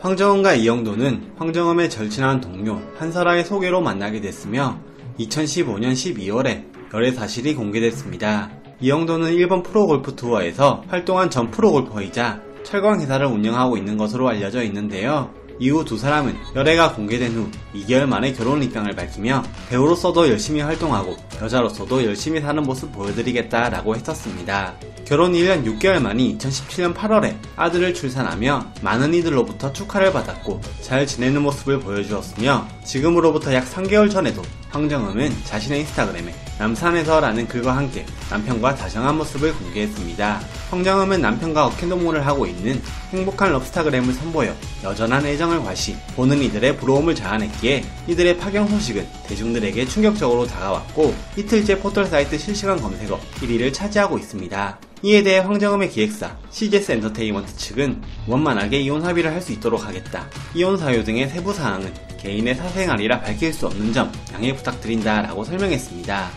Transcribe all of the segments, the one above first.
황정음과 이영도는 황정음의 절친한 동료 한설아의 소개로 만나게 됐으며 2015년 12월에 열애 사실이 공개됐습니다. 이영도는 일본 프로골프 투어에서 활동한 전 프로골퍼이자 철강 회사를 운영하고 있는 것으로 알려져 있는데요. 이후 두 사람은 열애가 공개된 후 2개월 만에 결혼 입장을 밝히며 배우로서도 열심히 활동하고 여자로서도 열심히 사는 모습 보여드리겠다라고 했었습니다. 결혼 1년 6개월 만인 2017년 8월에 아들을 출산하며 많은 이들로부터 축하를 받았고 잘 지내는 모습을 보여주었으며 지금으로부터 약 3개월 전에도 황정음은 자신의 인스타그램에 남산에서라는 글과 함께 남편과 다정한 모습을 공개했습니다. 황정음은 남편과 어켄동무를 하고 있는 행복한 럽스타그램을 선보여 여전한 애정을 과시 보는 이들의 부러움을 자아냈기에 이들의 파경 소식은 대중들에게 충격적으로 다가왔고 이틀째 포털 사이트 실시간 검색어 1위를 차지하고 있습니다. 이에 대해 황정음의 기획사 CGS 엔터테인먼트 측은 원만하게 이혼 합의를 할 수 있도록 하겠다. 이혼 사유 등의 세부 사항은 개인의 사생활이라 밝힐 수 없는 점 양해 부탁드린다 라고 설명했습니다.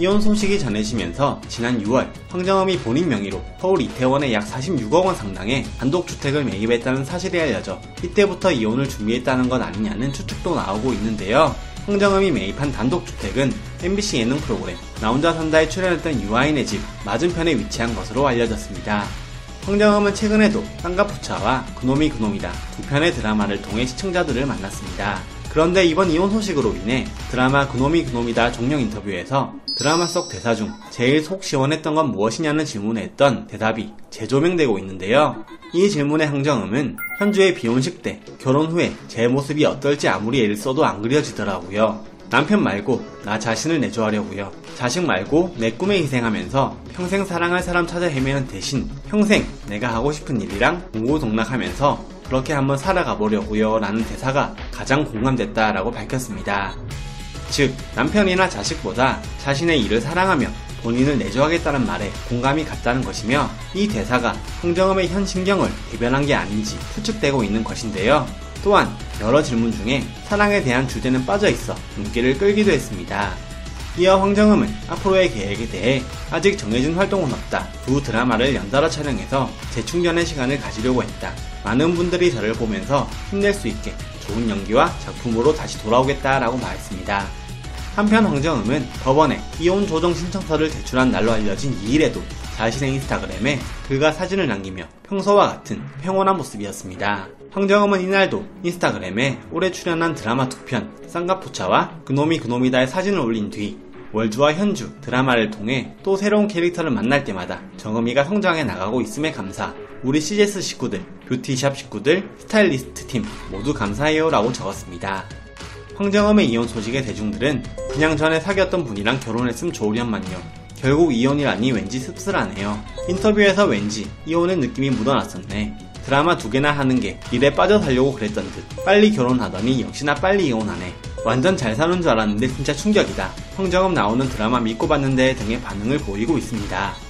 이혼 소식이 전해지면서 지난 6월 황정음이 본인 명의로 서울 이태원에 약 46억 원 상당의 단독주택을 매입했다는 사실이 알려져 이때부터 이혼을 준비했다는 것 아니냐는 추측도 나오고 있는데요. 황정음이 매입한 단독주택은 MBC 예능 프로그램 나 혼자 산다에 출연했던 유아인의 집 맞은편에 위치한 것으로 알려졌습니다. 황정음은 최근에도 쌍가푸차와 그놈이 그놈이다 두 편의 드라마를 통해 시청자들을 만났습니다. 그런데 이번 이혼 소식으로 인해 드라마 그놈이 그놈이다 종영 인터뷰에서 드라마 속 대사 중 제일 속 시원했던 건 무엇이냐는 질문에 했던 대답이 재조명되고 있는데요. 이 질문에 황정음은 현주의 비혼식 때 결혼 후에 제 모습이 어떨지 아무리 애를 써도 안 그려지더라고요. 남편 말고 나 자신을 내조하려고요. 자식 말고 내 꿈에 희생하면서 평생 사랑할 사람 찾아 헤매는 대신 평생 내가 하고 싶은 일이랑 공고동락하면서 그렇게 한번 살아가 보려고요 라는 대사가 가장 공감됐다라고 밝혔습니다. 즉 남편이나 자식보다 자신의 일을 사랑하며 본인을 내조하겠다는 말에 공감이 갔다는 것이며 이 대사가 황정음의 현 신경을 대변한 게 아닌지 추측되고 있는 것인데요. 또한 여러 질문 중에 사랑에 대한 주제는 빠져 있어 눈길을 끌기도 했습니다. 이어 황정음은 앞으로의 계획에 대해 아직 정해진 활동은 없다. 두 드라마를 연달아 촬영해서 재충전의 시간을 가지려고 했다. 많은 분들이 저를 보면서 힘낼 수 있게 좋은 연기와 작품으로 다시 돌아오겠다라고 말했습니다. 한편 황정음은 법원에 이혼 조정 신청서를 제출한 날로 알려진 2일에도 자신의 인스타그램에 글과 사진을 남기며 평소와 같은 평온한 모습이었습니다. 황정음은 이날도 인스타그램에 올해 출연한 드라마 2편 쌍가포차와 그놈이 그놈이다의 사진을 올린 뒤 월주와 현주 드라마를 통해 또 새로운 캐릭터를 만날 때마다 정음이가 성장해 나가고 있음에 감사 우리 CGS 식구들, 뷰티샵 식구들, 스타일리스트 팀 모두 감사해요 라고 적었습니다. 황정음의 이혼 소식에 대중들은 그냥 전에 사귀었던 분이랑 결혼했음 좋으련만요. 결국 이혼이라니 왠지 씁쓸하네요. 인터뷰에서 왠지 이혼의 느낌이 묻어났었네. 드라마 두 개나 하는 게 일에 빠져 살려고 그랬던 듯. 빨리 결혼하더니 역시나 빨리 이혼하네. 완전 잘 사는 줄 알았는데 진짜 충격이다. 황정음 나오는 드라마 믿고 봤는데 등의 반응을 보이고 있습니다.